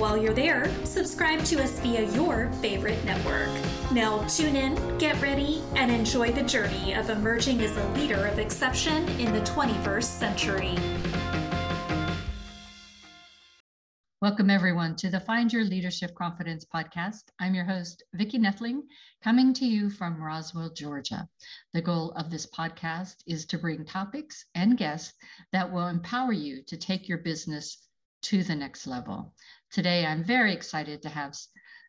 While you're there, subscribe to us via your favorite network. Now, tune in, get ready, and enjoy the journey of emerging as a leader of exception in the 21st century. Welcome, everyone, to the Find Your Leadership Confidence podcast. I'm your host, Vicki Nedling, coming to you from Roswell, Georgia. The goal of this podcast is to bring topics and guests that will empower you to take your business to the next level. Today, I'm very excited to have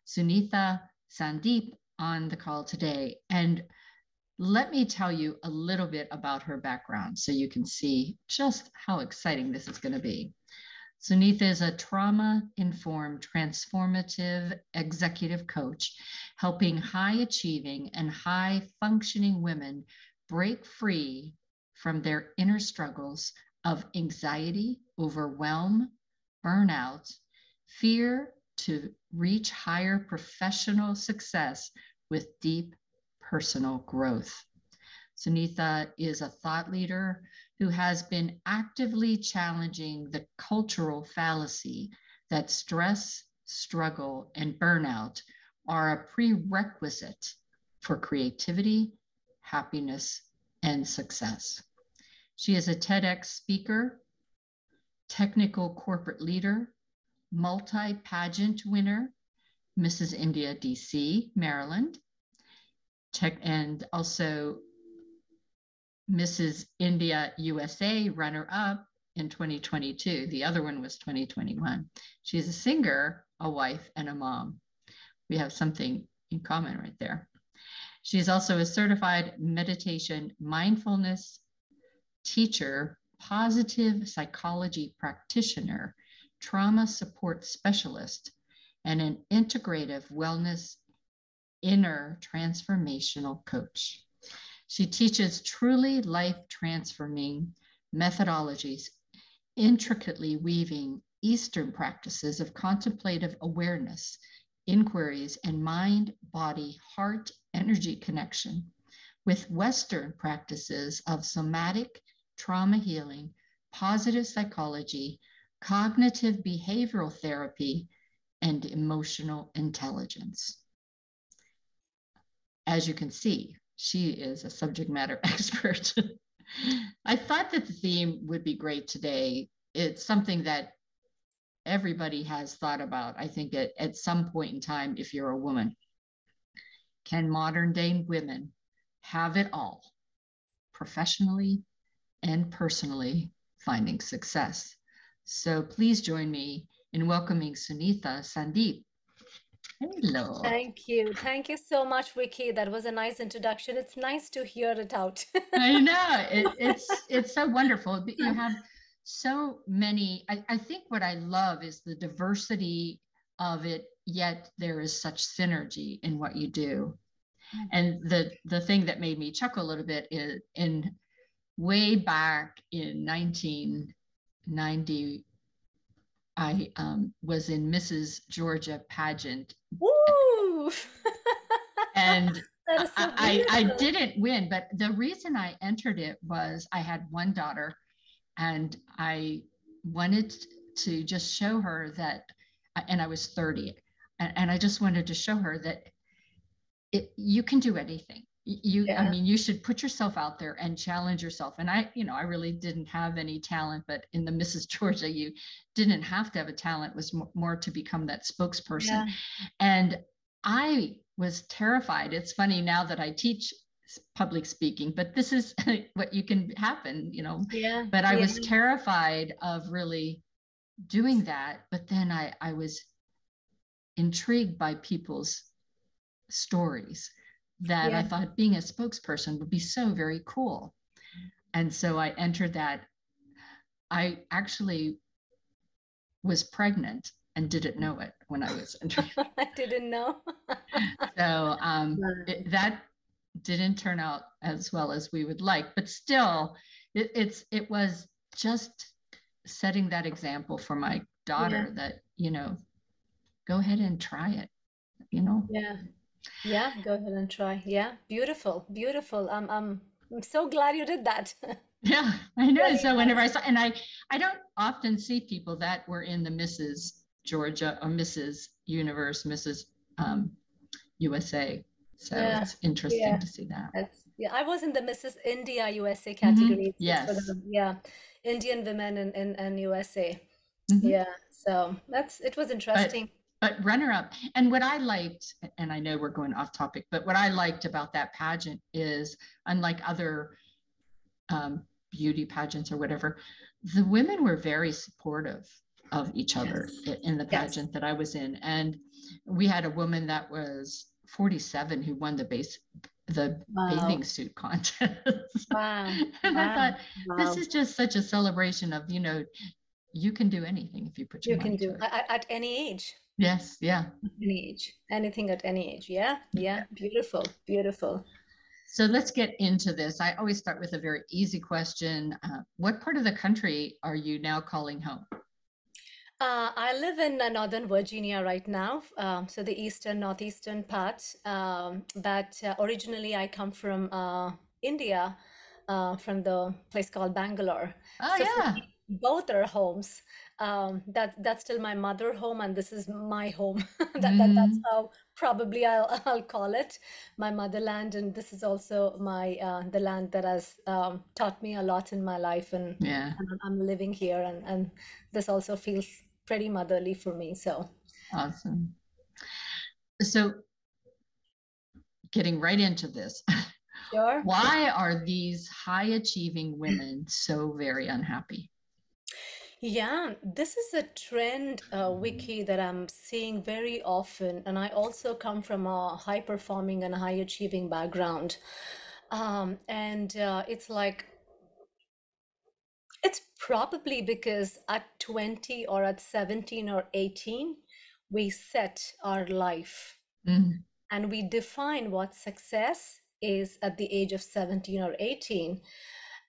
Sunitha Sandeep on the call today. And let me tell you a little bit about her background so you can see just how exciting this is going to be. Sunitha is a trauma informed, transformative executive coach, helping high achieving and high functioning women break free from their inner struggles of anxiety, overwhelm, burnout, fear to reach higher professional success with deep personal growth. Sunitha is a thought leader who has been actively challenging the cultural fallacy that stress, struggle, and burnout are a prerequisite for creativity, happiness, and success. She is a TEDx speaker, technical corporate leader, multi pageant winner, Mrs. India DC, Maryland, Tech, and also Mrs. India USA runner up in 2022. The other one was 2021. She's a singer, a wife, and a mom. We have something in common right there. She's also a certified meditation mindfulness teacher, positive psychology practitioner, trauma support specialist, and an integrative wellness inner transformational coach. She teaches truly life transforming methodologies, intricately weaving Eastern practices of contemplative awareness, inquiries, and mind body heart energy connection with Western practices of somatic trauma healing, positive psychology, cognitive behavioral therapy, and emotional intelligence. As you can see, she is a subject matter expert. I thought that the theme would be great today. It's something that everybody has thought about, I think, at, at some point in time, if you're a woman. Can modern day women have it all, professionally and personally, finding success? So please join me in welcoming Sunitha Sandeep. Hello. Thank you. Thank you so much, Vicki. That was a nice introduction. It's nice to hear it out. I know. It, it's it's so wonderful. You have so many. I, I think what I love is the diversity of it, yet there is such synergy in what you do. And the the thing that made me chuckle a little bit is in way back in 19 90 i um, was in mrs georgia pageant. Woo! and so I, I, I didn't win but the reason i entered it was i had one daughter and i wanted to just show her that and i was 30 and, and i just wanted to show her that it, you can do anything you yeah. i mean you should put yourself out there and challenge yourself and i you know i really didn't have any talent but in the mrs georgia you didn't have to have a talent was more to become that spokesperson yeah. and i was terrified it's funny now that i teach public speaking but this is what you can happen you know yeah but i yeah. was terrified of really doing that but then i i was intrigued by people's stories that yeah. I thought being a spokesperson would be so very cool. And so I entered that. I actually was pregnant and didn't know it when I was in I didn't know. so um, it, that didn't turn out as well as we would like, but still, it, it's it was just setting that example for my daughter yeah. that you know, go ahead and try it. You know. Yeah. Yeah. Go ahead and try. Yeah. Beautiful. Beautiful. I'm. I'm. I'm so glad you did that. yeah, I know. So whenever I saw, and I, I don't often see people that were in the Mrs. Georgia or Mrs. Universe, Mrs. Um, USA. So yeah. it's interesting yeah. to see that. That's, yeah, I was in the Mrs. India USA mm-hmm. category. Mm-hmm. Yes. The, yeah, Indian women in, in, in USA. Mm-hmm. Yeah. So that's it was interesting. But, but runner up. And what I liked, and I know we're going off topic, but what I liked about that pageant is unlike other um, beauty pageants or whatever, the women were very supportive of each other yes. in the pageant yes. that I was in. And we had a woman that was 47 who won the base the wow. bathing suit contest. Wow. and wow. I thought wow. this is just such a celebration of, you know, you can do anything if you put your you can do at, at, any age. Yes, yeah. Any age. Anything at any age. Yeah. Yeah. Beautiful. Beautiful. So let's get into this. I always start with a very easy question. Uh, what part of the country are you now calling home? Uh, I live in uh, Northern Virginia right now, um, so the eastern, northeastern part. Um, but uh, originally, I come from uh, India, uh, from the place called Bangalore. Oh, so yeah. both are homes. Um, that that's still my mother home, and this is my home. that, mm-hmm. that, that's mm-hmm. how probably I'll I'll call it my motherland, and this is also my uh, the land that has um, taught me a lot in my life, and, yeah. and I'm living here, and and this also feels pretty motherly for me. So awesome. So getting right into this. Sure. Why are these high achieving women so very unhappy? Yeah, this is a trend, uh, Vicki, that I'm seeing very often. And I also come from a high performing and high achieving background. Um, and uh, it's like it's probably because at 20 or at 17 or 18, we set our life mm-hmm. and we define what success is at the age of 17 or 18.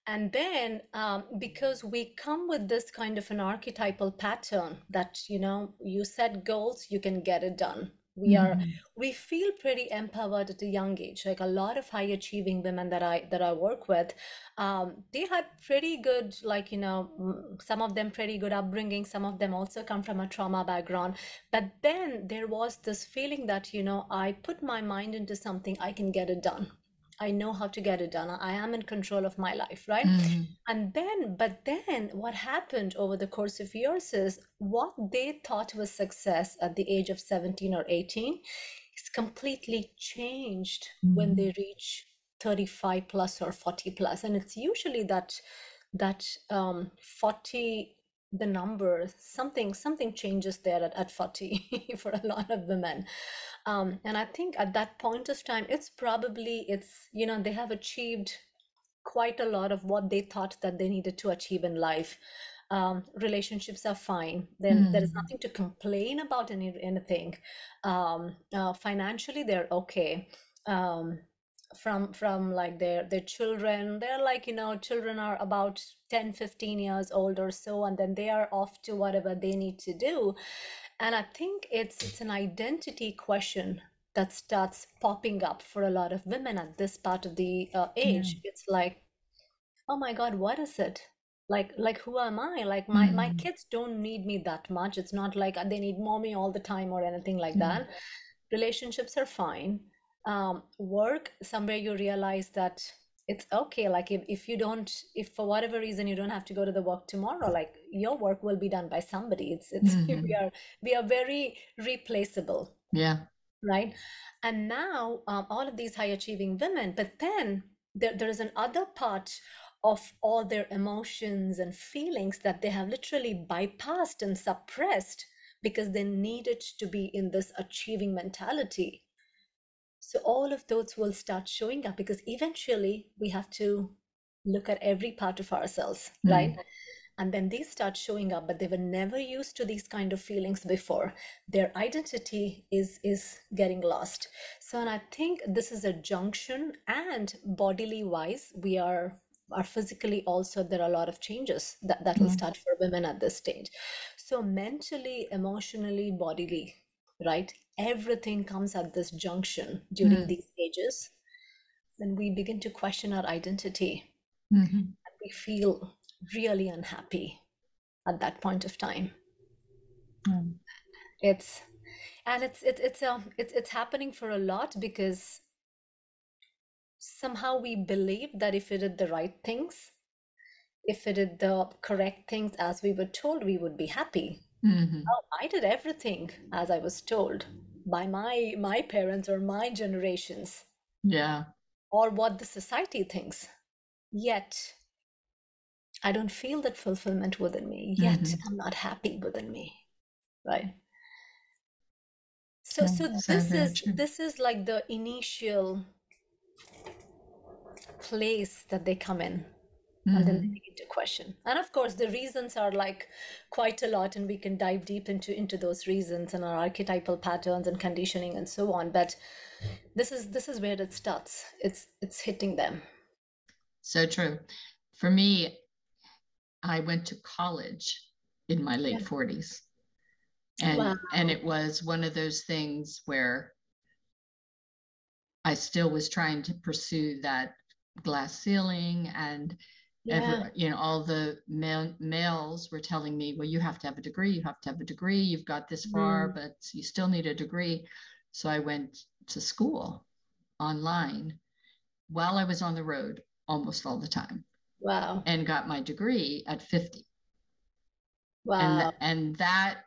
And then, um, because we come with this kind of an archetypal pattern that, you know, you set goals, you can get it done. We are mm-hmm. we feel pretty empowered at a young age like a lot of high achieving women that i that i work with um, they had pretty good like you know some of them pretty good upbringing some of them also come from a trauma background. But then there was this feeling that you know i put my mind into something i can get it done I know how to get it done. I am in control of my life, right? Mm-hmm. And then, but then what happened over the course of years is what they thought was success at the age of 17 or 18 is completely changed mm-hmm. when they reach 35 plus or 40 plus. And it's usually that that um, 40 the number something something changes there at, at 40 for a lot of women um, and i think at that point of time it's probably it's you know they have achieved quite a lot of what they thought that they needed to achieve in life um, relationships are fine then mm. there is hmm. nothing to complain about any, anything um, uh, financially they're okay um, from from like their their children they're like you know children are about 10 15 years old or so and then they are off to whatever they need to do and i think it's it's an identity question that starts popping up for a lot of women at this part of the uh, age yeah. it's like oh my god what is it like like who am i like my mm. my mm-hmm. kids don't need me that much it's not like they need mommy all the time or anything like mm. that relationships are fine um, work somewhere you realize that it's okay. Like if, if you don't if for whatever reason you don't have to go to the work tomorrow like your work will be done by somebody. It's it's mm-hmm. we are we are very replaceable yeah. right? And now um, all of these high achieving women but then there, there is an other part of all their emotions and feelings that they have literally bypassed and suppressed because they needed to be in this achieving mentality so all of those will start showing up because eventually we have to look at every part of ourselves, mm. right? and then these start showing up but they were never used to these kind of feelings before their identity is is getting lost so and i think this is a junction and bodily wise we are are physically also there are a lot of changes that, that will Mm. start for women at this stage so mentally emotionally bodily right everything comes at this junction during Mm. these ages, then we begin to question our identity Mhm. and we feel really unhappy at that point of time Mm. it's and it's it's it's um it's it's happening for a lot because somehow we believe that if we did the right things if we did the correct things as we were told we would be happy Mhm. oh i did everything as i was told by my my parents or my generations Yeah. or what the society thinks yet i don't feel that fulfillment within me yet Mhm. i'm not happy within me right so Yeah, so so this very is true. this is like the initial place that they come in and then they Mhm. begin to question and of course the reasons are like quite a lot and we can dive deep into into those reasons and our archetypal patterns and conditioning and so on but this is this is where it starts it's it's hitting them So true. For me, I went to college in my late Yeah. 40s. And and it was one of those things where I still was trying to pursue that glass ceiling and yeah. ever, you know all the male, males were telling me well you have to have a degree you have to have a degree you've got this far Mm. but you still need a degree. So i went to school online while i was on the road almost all the time wow. and got my degree at 50 wow and th- and that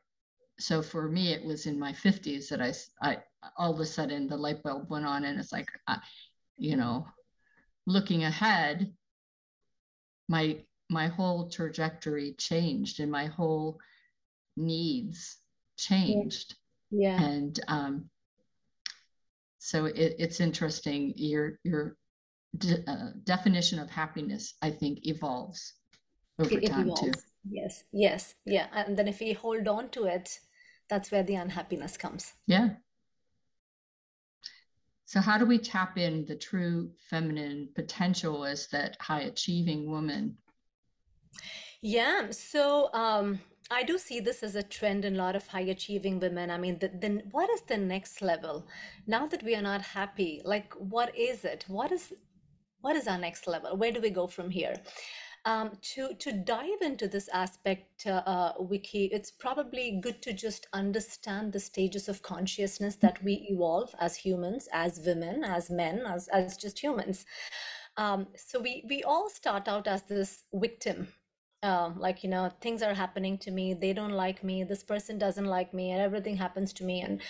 so for me it was in my 50s that I, I, all of a sudden the light bulb went on and it's like I, you know looking ahead my my whole trajectory changed and my whole needs changed. Yeah. And um so it, it's interesting. Your your de- uh, definition of happiness i think evolves over it, it time too. evolves. Yes yes yeah. And then if we hold on to it that's where the unhappiness comes. Yeah. So, how do we tap in the true feminine potential as that high achieving woman? Yeah, so um, I do see this as a trend in a lot of high achieving women. I mean, the, then what is the next level? Now that we are not happy, like what is it? What is what is our next level? Where do we go from here? Um, to to dive into this aspect, uh, uh, Vicki, it's probably good to just understand the stages of consciousness that we evolve as humans, as women, as men, as as just humans. Um, so we we all start out as this victim. Um, like you know things are happening to me they don't like me this person doesn't like me and everything happens to me. And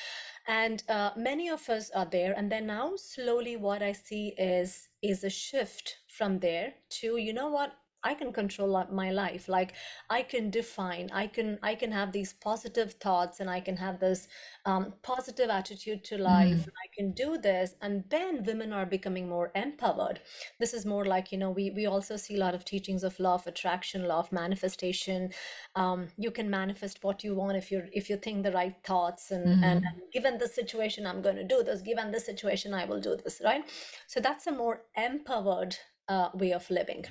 and uh, many of us are there. And then now slowly what i see is is a shift from there to you know what i can control my life like i can define i can i can have these positive thoughts and i can have this um, positive attitude to life. Mm. and i can do this and then women are becoming more empowered. This is more like you know we we also see a lot of teachings of law of attraction law of manifestation. Um, you can manifest what you want if you're if you think the right thoughts and and, Mhm. and given the situation i'm going to do this given the situation i will do this right? So that's a more empowered uh, way of living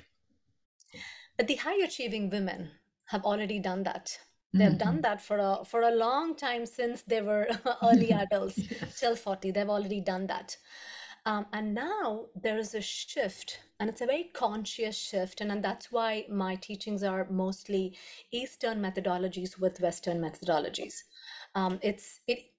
but the high achieving women have already done that. They've done that for a for a long time since they were early adults till 40 they've already done that. Um, and now there is a shift and it's a very conscious shift and, and that's why my teachings are mostly eastern methodologies with western methodologies. Um, it's it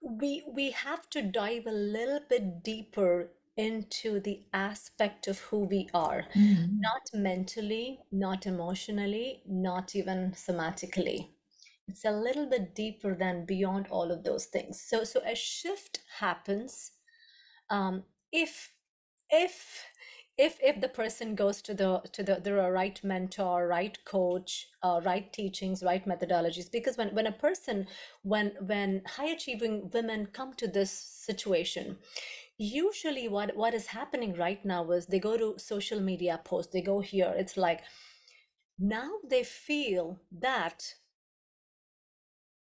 we we have to dive a little bit deeper into the aspect of who we are. Mhm. not mentally not emotionally not even somatically. It's a little bit deeper than beyond all of those things. So so a shift happens um, if if if if the person goes to the to the the right mentor right coach uh, right teachings right methodologies because when when a person when when high achieving women come to this situation usually what what is happening right now is they go to social media posts they go here. It's like now they feel that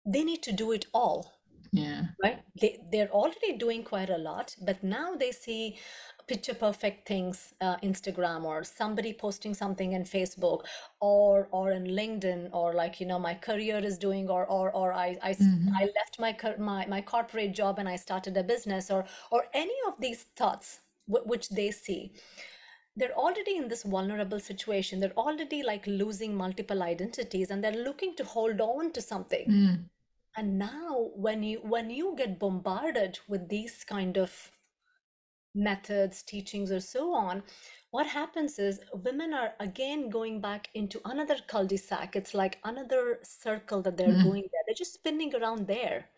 they need to do it all yeah. right? They, they're already doing quite a lot but now they see picture perfect things uh, instagram or somebody posting something in facebook or or in linkedin or like you know my career is doing or or or i i, Mhm. I left my, my my corporate job and i started a business or or any of these thoughts w- which they see they're already in this vulnerable situation they're already like losing multiple identities and they're looking to hold on to something Mm. and now when you when you get bombarded with these kind of methods teachings or so on what happens is women are again going back into another cul-de-sac. It's like another circle that they're Mhm. going there. They're just spinning around there.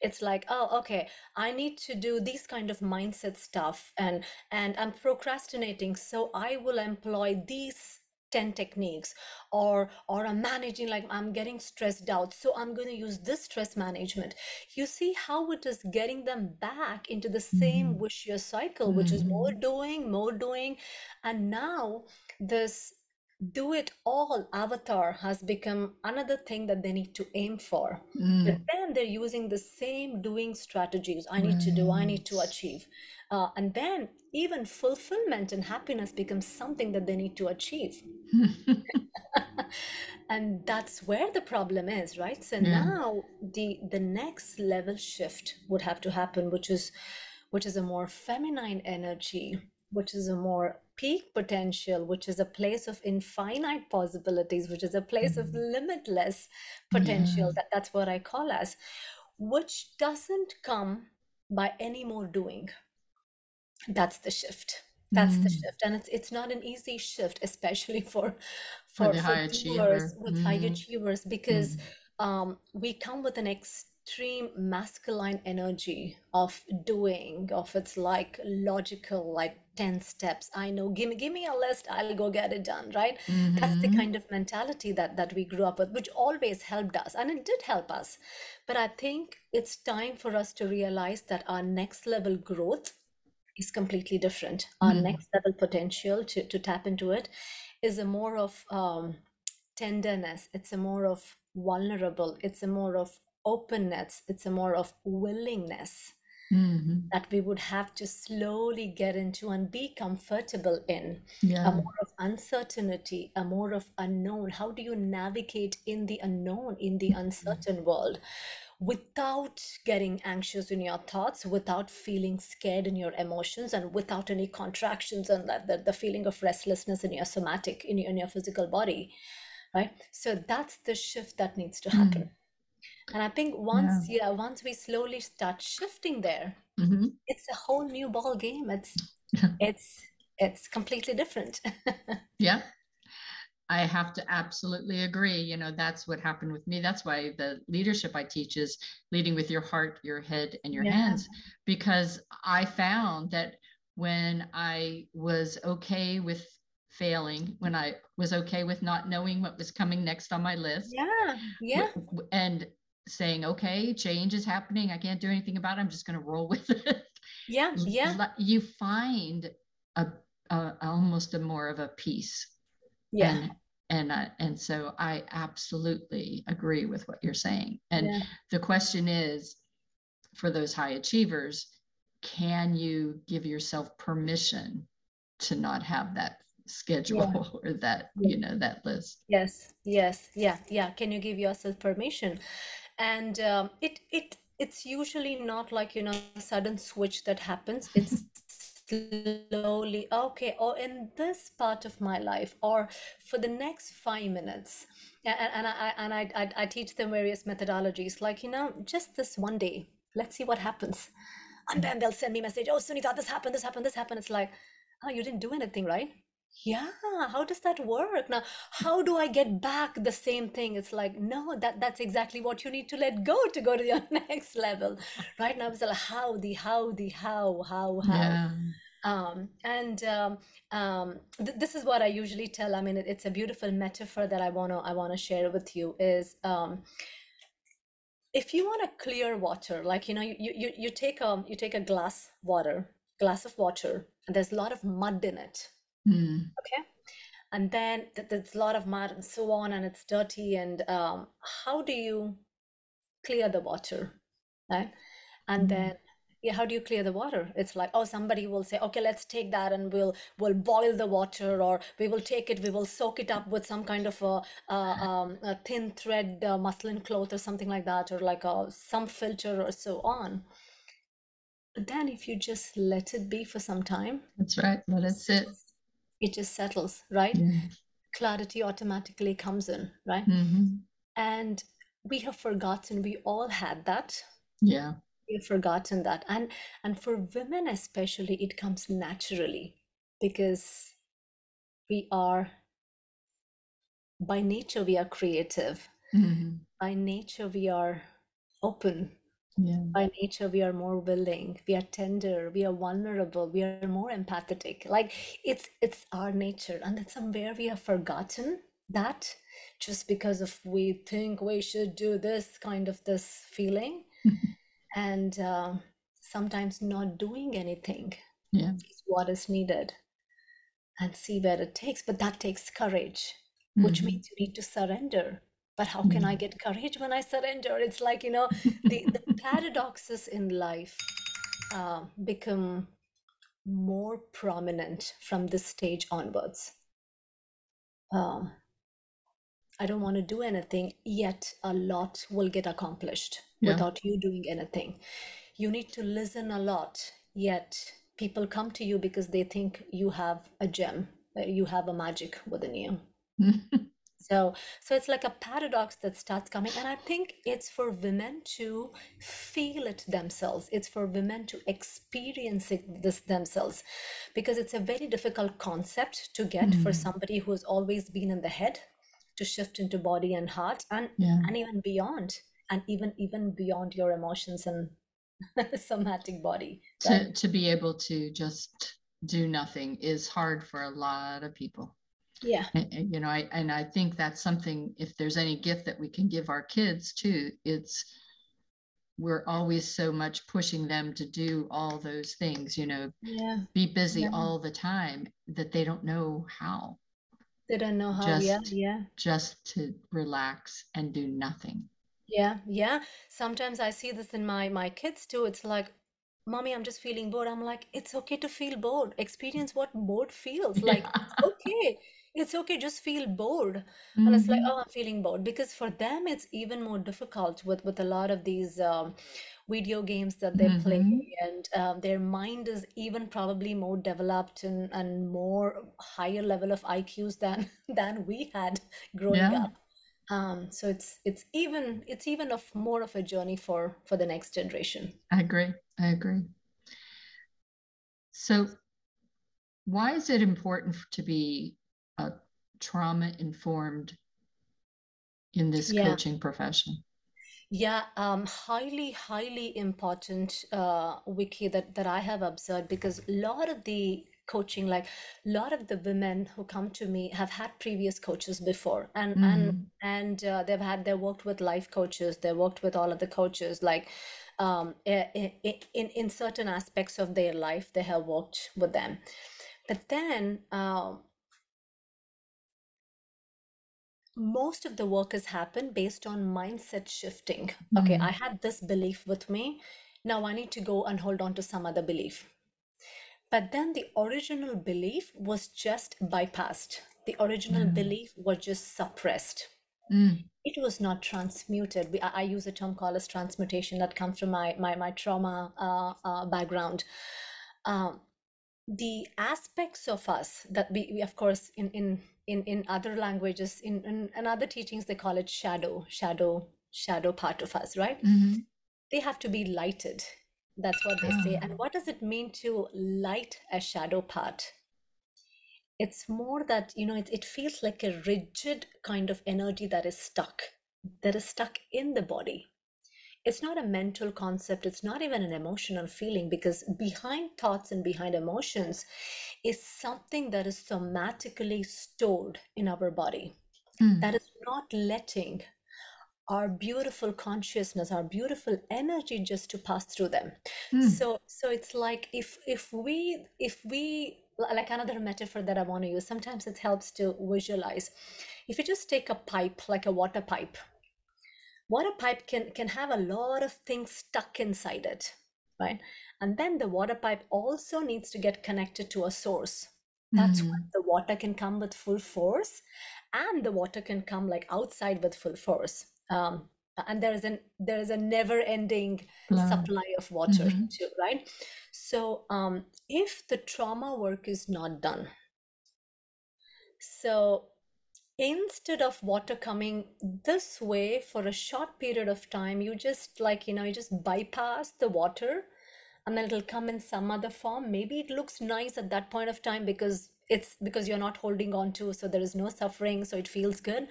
It's like oh okay i need to do these kind of mindset stuff and and i'm procrastinating so i will employ these 10 techniques or or i'm managing like i'm getting stressed out so i'm going to use this stress management you see how it is getting them back into the same Mhm. vicious cycle which is more Mhm. doing more doing and now this do it all avatar has become another thing that they need to aim for but Mm. then they're using the same doing strategies i need to do i need to achieve uh, and then even fulfillment and happiness becomes something that they need to achieve and that's where the problem is right so Yeah. now the the next level shift would have to happen which is which is a more feminine energy which is a more peak potential which is a place of infinite possibilities which is a place of Mhm. limitless Yeah. potential that that's what i call as which doesn't come by any more doing that's the shift that's the Mm. shift and it's it's not an easy shift especially for For for the for high doers achiever. with high Mm. achievers because Mm. um we come with an extreme masculine energy of doing of it's like logical like 10 steps i know give me give me a list i'll go get it done right that's the Mhm. kind of mentality that that we grew up with which always helped us and it did help us but i think it's time for us to realize that our next level growth is completely different. Our Mm. next level potential to, to tap into it is a more of um, tenderness. It's a more of vulnerable. It's a more of openness. It's a more of willingness Mhm. that we would have to slowly get into and be comfortable in. Yeah. a more of uncertainty a more of unknown. How do you navigate in the unknown in the uncertain world without getting anxious in your thoughts without feeling scared in your emotions and without any contractions and that the, the feeling of restlessness in your somatic in your, in your physical body right so that's the shift that needs to happen Mm. and i think once yeah once we slowly start shifting there Mhm. it's a whole new ball game it's it's it's completely different Yeah. I have to absolutely agree. You know, that's what happened with me. That's why the leadership I teach is leading with your heart, your head, and your Yeah. hands, because I found that when I was okay with failing, when I was okay with not knowing what was coming next on my list, yeah yeah and saying, okay, change is happening. I can't do anything about it. I'm just going to roll with it. yeah yeah you find a, a almost a more of a peace yeah and and and so i absolutely agree with what you're saying and yeah the question is for those high achievers can you give yourself permission to not have that schedule or that Yeah. you know that list Yes, yes, yeah, yeah. Can you give yourself permission? And um, it it it's usually not like, you know, a sudden switch that happens. It's slowly, okay, or in this part of my life, or for the next five minutes. And, and I and I, I I teach them various methodologies, like, you know, just this one day. Let's see what happens. And then they'll send me a message, oh, Sunitha, this happened, this happened, this happened. It's like, oh, you didn't do anything, right? Yeah, how does that work? Now, how do I get back the same thing? It's like, no, that that's exactly what you need to let go to go to your next level. Right now, it's like how the how the how how how. yeah Um, and um, um, th- this is what I usually tell. I mean, it, it's a beautiful metaphor that I wanna I wanna share with you is um, if you want a clear water, like you know, you you you you take a you take a glass water, glass of water, and there's a lot of mud in it. Mm, Okay. and then there's a lot of mud and so on and it's dirty and um, how do you clear the water right and Mm. then yeah how do you clear the water it's like oh somebody will say okay let's take that and we'll we'll boil the water or we will take it we will soak it up with some kind of a, a, um, a thin thread uh, muslin cloth or something like that or like a some filter or so on but then if you just let it be for some time That's right. Let it sit. It just settles right? Yeah. clarity automatically comes in right? Hmm and we have forgotten we all had that. Yeah. we've forgotten that. And and for women especially it comes naturally because we are by nature we are creative. Hmm by nature we are open Yeah. by nature we are more willing we are tender we are vulnerable we are more empathetic like it's it's our nature and then somewhere we have forgotten that just because of we think we should do this kind of this feeling and um, sometimes not doing anything Yeah. is what is needed and see where it takes but that takes courage which Mhm. means you need to surrender but how can i get courage when i surrender? It's like you know the, the paradoxes in life uh, become more prominent from this stage onwards. Um, i don't want to do anything yet a lot will get accomplished Yeah. without you doing anything. You need to listen a lot yet people come to you because they think you have a gem uh, you have a magic within you so so it's like a paradox that starts coming and i think it's for women to feel it themselves it's for women to experience it this themselves because it's a very difficult concept to get for Mm. somebody who has always been in the head to shift into body and heart and Yeah. and even beyond and even even beyond your emotions and somatic body right? To to be able to just do nothing is hard for a lot of people. Yeah And- you know, I and I think that's something. If there's any gift that we can give our kids too, it's we're always so much pushing them to do all those things. You know, yeah be busy Yeah. all the time that they don't know how. they don't know how yeah Just- yeah Just to relax and do nothing. Yeah, yeah. Sometimes I see this in my my kids too. It's like, Mommy, I'm just feeling bored. I'm like, it's okay to feel bored. Experience what bored feels. Like, it's okay. It's okay. Just feel bored. And it's like, Mhm. oh, I'm feeling bored. Because for them, it's even more difficult with with a lot of these um, video games that they play, Mhm. and um, their mind is even probably more developed and and more higher level of IQs than than we had growing Yeah. up. Um, so it's it's even it's even of more of a journey for for the next generation. I agree. I agree. So, why is it important to be trauma informed in this Yeah. coaching profession? Yeah, um, highly, highly important, uh, Vicki, that that I have observed because a lot of the coaching, like a lot of the women who come to me have had previous coaches before, and Mhm. and and uh, they've had they worked with life coaches, they worked with all of the coaches, like um, in in in certain aspects of their life, they have worked with them, but then. Um, most of the work has happened based on mindset shifting. Okay, Mm. I had this belief with me. Now I need to go and hold on to some other belief. But then the original belief was just bypassed. The original Yeah. belief was just suppressed. Mm. It was not transmuted. We, I, I use a term called as transmutation that comes from my my, my trauma uh, uh, background. Um, the aspects of us that we, we of course in in in in other languages in, in in other teachings they call it shadow shadow shadow part of us right? Mhm. they have to be lighted. That's what they say. And Ah. what does it mean to light a shadow part? It's more that you know it, it feels like a rigid kind of energy that is stuck that is stuck in the body it's not a mental concept it's not even an emotional feeling because behind thoughts and behind emotions is something that is somatically stored in our body Mm. that is not letting our beautiful consciousness our beautiful energy just to pass through them Mm. so so it's like if if we if we like another metaphor that I want to use. Sometimes it helps to visualize. If you just take a pipe, like a water pipe, water pipe can can have a lot of things stuck inside it, right? And then the water pipe also needs to get connected to a source. That's mm-hmm. when the water can come with full force, and the water can come like outside with full force. Um, and there is an there is a never ending supply of water mm-hmm. too right so um, if the trauma work is not done so instead of water coming this way for a short period of time you just like you know you just bypass the water and then it'll come in some other form maybe it looks nice at that point of time because it's because you're not holding on to so there is no suffering so it feels good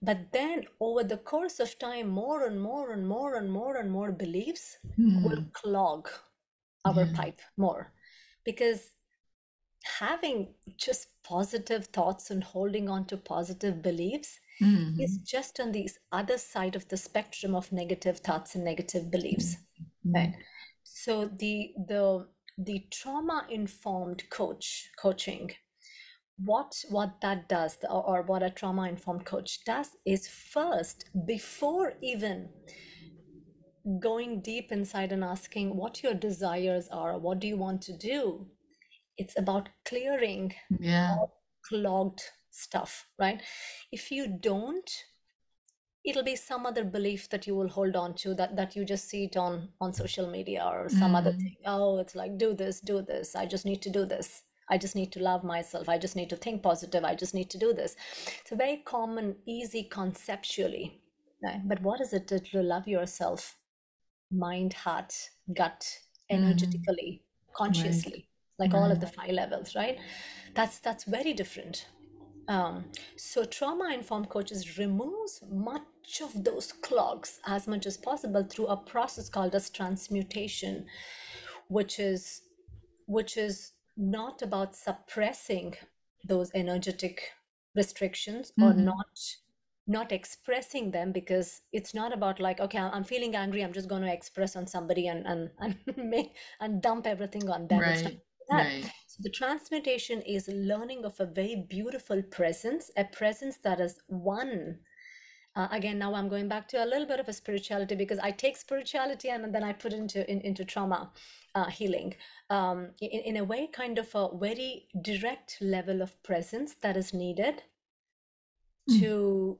but then over the course of time, more and more and more and more and more beliefs mm. will clog our yeah. pipe more. Because having just positive thoughts and holding on to positive beliefs mm-hmm. is just on the other side of the spectrum of negative thoughts and negative beliefs. Mm-hmm. Right. So the the the trauma informed coach coaching what what that does or, or what a trauma informed coach does is first before even going deep inside and asking what your desires are what do you want to do it's about clearing yeah clogged stuff right if you don't it'll be some other belief that you will hold on to that that you just see it on on social media or some mm. other thing oh it's like do this do this i just need to do this I just need to love myself. I just need to think positive. I just need to do this. It's a very common, easy conceptually. Right? But what is it to love yourself? Mind, heart, gut, mm-hmm. energetically, mm. consciously, right. Like all of the five levels, right? That's that's very different. Um, so trauma informed coaches removes much of those clogs as much as possible through a process called as transmutation, which is which is not about suppressing those energetic restrictions mm-hmm. or not not expressing them because it's not about like okay i'm feeling angry i'm just going to express on somebody and and and make and dump everything on them right, right. so the transmutation is learning of a very beautiful presence a presence that is one uh, again now i'm going back to a little bit of a spirituality because i take spirituality and then i put it into in, into trauma uh, healing um, in, in a way kind of a very direct level of presence that is needed mm. to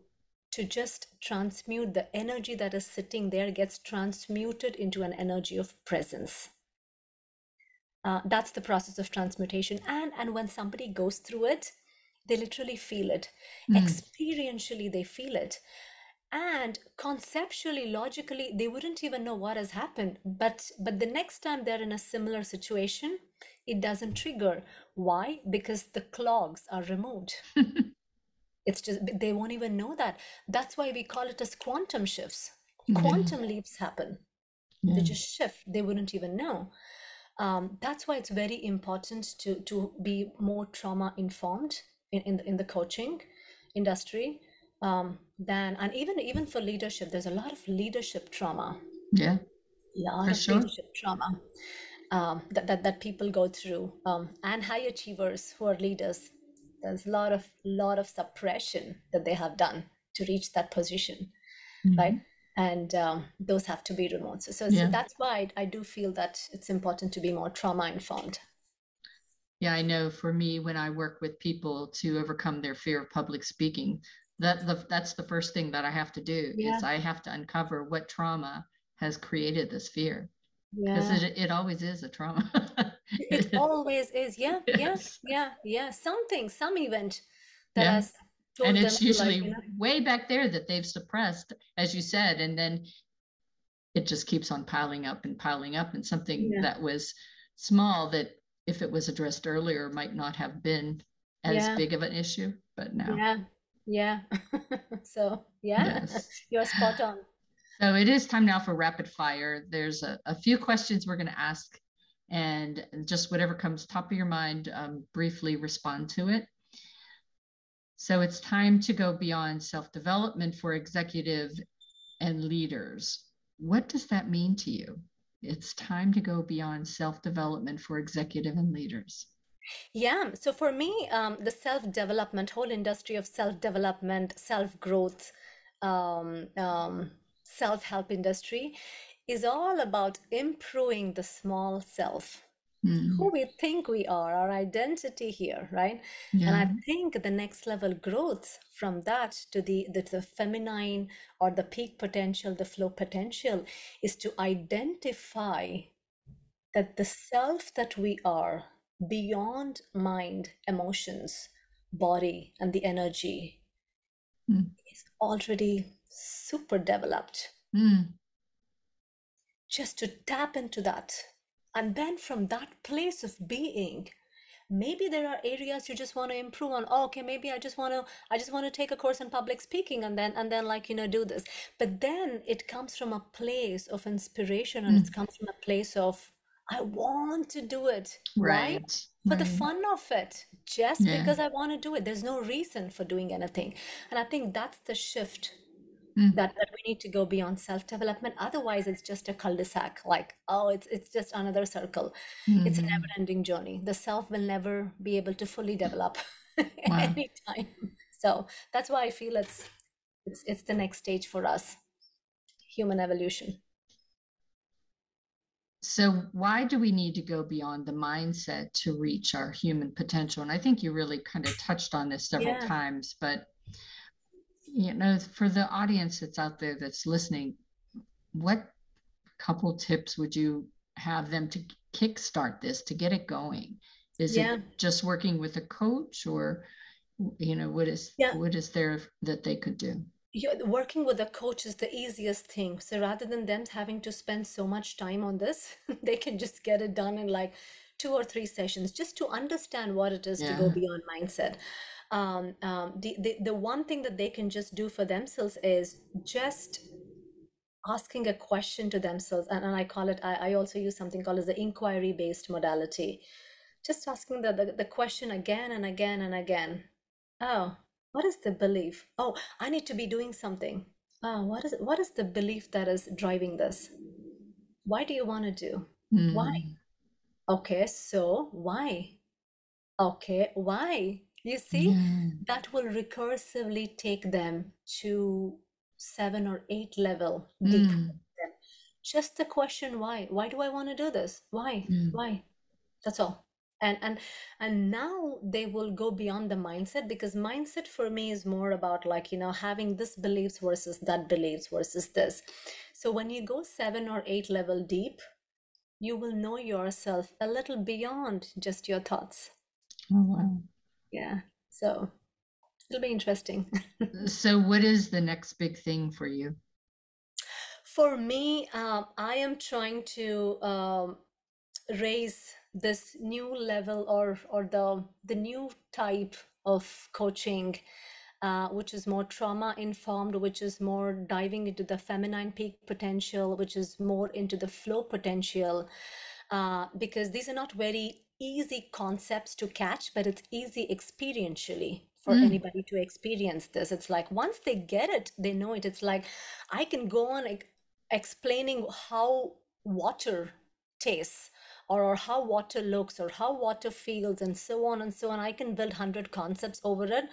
to just transmute the energy that is sitting there gets transmuted into an energy of presence uh, that's the process of transmutation. And and when somebody goes through it they literally feel it. Mm. experientially they feel it. And conceptually logically they wouldn't even know what has happened. But but the next time they're in a similar situation it doesn't trigger. Why? Because the clogs are removed. It's just they won't even know that. That's why we call it as quantum shifts. Quantum leaps happen. Yeah. they just shift. They wouldn't even know um, that's why it's very important to to be more trauma informed in, in, in the coaching industry um, then and even even for leadership there's a lot of leadership trauma yeah a lot of sure. leadership trauma um, that, that that people go through um, and high achievers who are leaders there's a lot of lot of suppression that they have done to reach that position mm-hmm. right and um, those have to be removed so, so, yeah. so that's why I, I do feel that it's important to be more trauma informed yeah i know for me when i work with people to overcome their fear of public speaking that the, that's the first thing that I have to do yeah. is I have to uncover what trauma has created this fear because yeah. it, it always is a trauma. it always is. Yeah, yes. yeah, yeah, yeah. Something, some event that yeah. has and it's usually like, you know, way back there that they've suppressed, as you said, and then it just keeps on piling up and piling up, and something yeah. that was small that if it was addressed earlier might not have been as big of an issue, but now. Yeah, yeah. so, yeah, yes. you're spot on. So, it is time now for rapid fire. There's a, a few questions we're going to ask, and just whatever comes top of your mind, um, briefly respond to it. So, it's time to go beyond self development for executive and leaders. What does that mean to you? It's time to go beyond self development for executive and leaders. Yeah. So for me, um, the self development, whole industry of self development, self growth, um, um, self help industry is all about improving the small self. Mm. Who we think we are, our identity here, right? And I think the next level growth from that to the, the the feminine or the peak potential, the flow potential, is to identify that the self that we are beyond mind, emotions, body, and the energy Mm. is already super developed. Mm. Just to tap into that. And then from that place of being, maybe there are areas you just want to improve on oh, okay maybe i just want to i just want to take a course in public speaking and then and then like you know do this but then it comes from a place of inspiration and Mm. it comes from a place of i want to do it right Right. for the fun of it just Yeah. because i want to do it there's no reason for doing anything and i think that's the shift Mm. that, that we need to go beyond self-development otherwise it's just a cul-de-sac like oh it's it's just another circle it's a never-ending journey the self will never be able to fully develop Wow. anytime so that's why i feel it's it's it's the next stage for us human evolution So, why do we need to go beyond the mindset to reach our human potential? And I think you really kind of touched on this several Yeah. times, but you know, for the audience that's out there that's listening, what couple tips would you have them to kickstart this to get it going? Is Yeah. it just working with a coach, or you know, what is Yeah. what is there that they could do? you working with a coach is the easiest thing. So rather than them having to spend so much time on this, they can just get it done in like two or three sessions just to understand what it is to go beyond mindset. Um, um, the, the, the one thing that they can just do for themselves is just asking a question to themselves. And, and I call it, I, I also use something called as the inquiry based modality. Just asking the, the, the question again and again and again. Oh, what is the belief? Oh, I need to be doing something. Oh, what is what is the belief that is driving this? Why do you want to do? Why? Mm. Okay, so why? Okay, why? You see, Yeah. that will recursively take them to seven or eight level deep. Mm. Just the question why? Why do I want to do this? Why? Mm. Why? That's all. And and and now they will go beyond the mindset because mindset for me is more about like, you know, having this beliefs versus that beliefs versus this. So when you go seven or eight level deep, you will know yourself a little beyond just your thoughts. Oh, wow. Yeah. So it'll be interesting. So, what is the next big thing for you? For me, um, I am trying to um, raise this new level or or the the new type of coaching, uh, which is more trauma informed, which is more diving into the feminine peak potential, which is more into the flow potential, uh, because these are not very easy concepts to catch, but it's easy experientially for Mm. anybody to experience this. It's like once they get it, they know it. It's like I can go on like explaining how water tastes or, or how water looks or how water feels and so on and so on. I can build 100 concepts over it.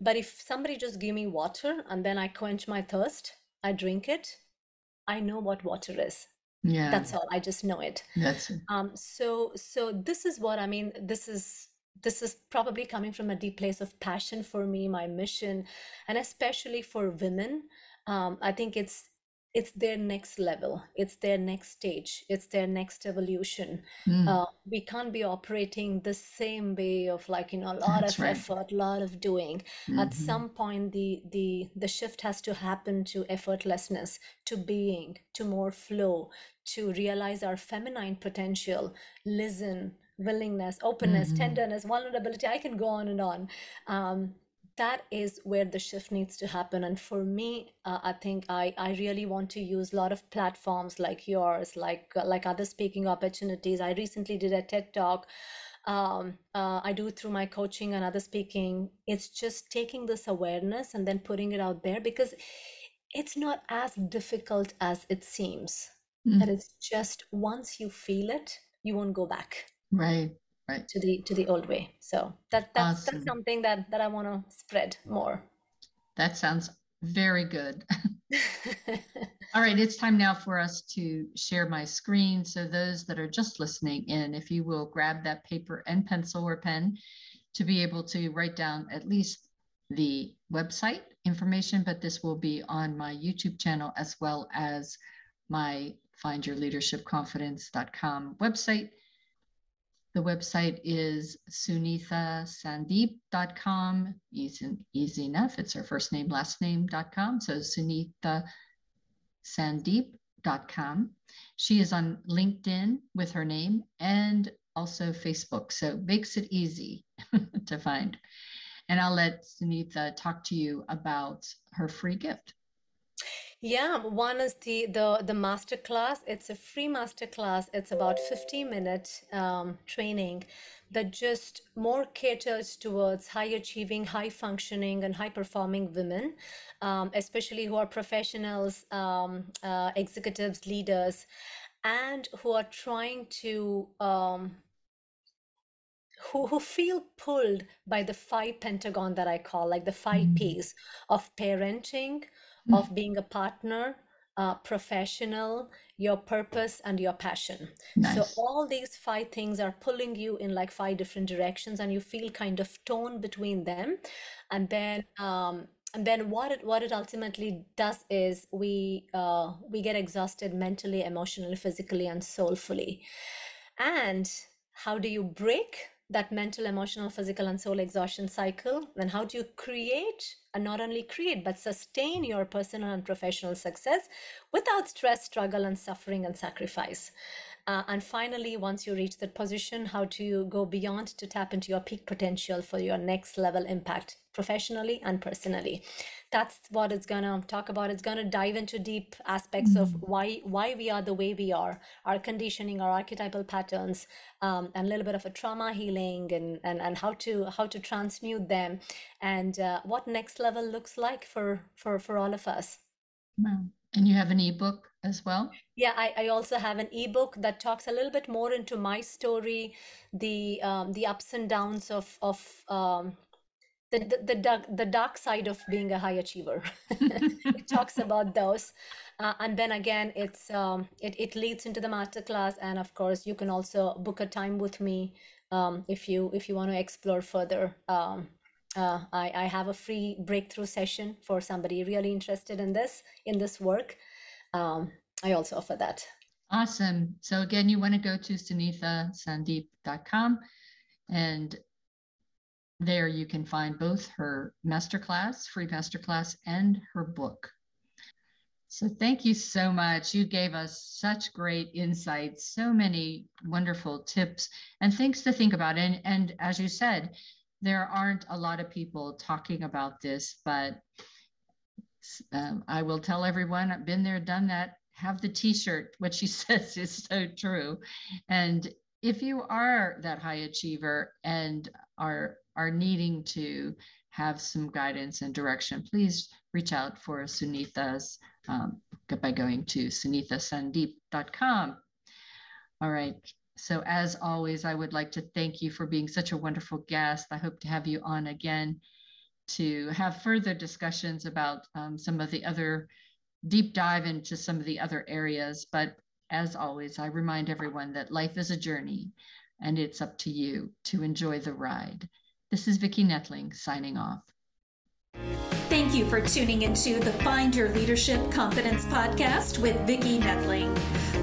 But if somebody just give me water and then I quench my thirst, I drink it, I know what water is. Yeah, That's all. I just know it. that's Um, so so this is what I mean. This is this is probably coming from a deep place of passion for me, my mission, and especially for women. Um, I think it's it's their next level. It's their next stage. It's their next evolution. mm, Uh, we can't be operating the same way of like you know a lot That's of right. effort, a lot of doing. At mhm. some point, the the the shift has to happen to effortlessness, to being, to more flow, to realize our feminine potential, listen, willingness, openness, Mhm. tenderness, vulnerability. I can go on and on. Um, that is where the shift needs to happen. And for me, uh, I think I, I really want to use a lot of platforms like yours, like uh, like other speaking opportunities. I recently did a TED talk. Um, uh, I do through my coaching and other speaking. It's just taking this awareness and then putting it out there because it's not as difficult as it seems. Mm. But it's just once you feel it, you won't go back. Right. Right. to the to the old way. So that that's awesome. that's something that that I want to spread more. That sounds very good. All right, it's time now for us to share my screen. So those that are just listening in, if you will grab that paper and pencil or pen to be able to write down at least the website information, but this will be on my YouTube channel as well as my findyourleadershipconfidence.com website. The website is sunithasandeep.com. Easy, easy enough. It's her first name, last name.com. So sunithasandeep.com. She is on LinkedIn with her name and also Facebook. So makes it easy to find. And I'll let Sunitha talk to you about her free gift. Yeah, one is the the the master class. It's a free master class. It's about 50 minute um, training that just more caters towards high achieving, high functioning, and high performing women, um, especially who are professionals, um, uh, executives, leaders, and who are trying to um, who, who feel pulled by the five pentagon that I call like the five mm. P's of parenting, mm. of being a partner, uh, professional, your purpose, and your passion. Nice. So all these five things are pulling you in like five different directions, and you feel kind of torn between them. And then um, and then what it what it ultimately does is we uh, we get exhausted mentally, emotionally, physically, and soulfully. And how do you break that mental, emotional, physical, and soul exhaustion cycle, then how do you create and not only create but sustain your personal and professional success without stress, struggle, and suffering and sacrifice? Uh, and finally, once you reach that position, how do you go beyond to tap into your peak potential for your next level impact professionally and personally? That's what it's gonna talk about. It's gonna dive into deep aspects mm-hmm. of why why we are the way we are, our conditioning, our archetypal patterns, um, and a little bit of a trauma healing, and and and how to how to transmute them, and uh, what next level looks like for for for all of us. Wow. And you have an ebook as well? Yeah, I, I also have an ebook that talks a little bit more into my story, the um, the ups and downs of of um, the, the the dark the dark side of being a high achiever. it talks about those, uh, and then again, it's um, it it leads into the masterclass, and of course, you can also book a time with me um, if you if you want to explore further. Um, uh, I, I have a free breakthrough session for somebody really interested in this in this work um, i also offer that. Awesome. So again you want to go to sunithasandeep.com and there you can find both her masterclass free masterclass and her book. So thank you so much. You gave us such great insights so many wonderful tips and things to think about. And and as you said there aren't a lot of people talking about this, but um, I will tell everyone I've been there, done that. Have the T-shirt. What she says is so true. And if you are that high achiever and are are needing to have some guidance and direction, please reach out for Sunitha's um, by going to sunithasandeep.com. All right. So, as always, I would like to thank you for being such a wonderful guest. I hope to have you on again to have further discussions about um, some of the other deep dive into some of the other areas. But as always, I remind everyone that life is a journey and it's up to you to enjoy the ride. This is Vicki Noethling signing off. Thank you for tuning into the Find Your Leadership Confidence podcast with Vicki Noethling,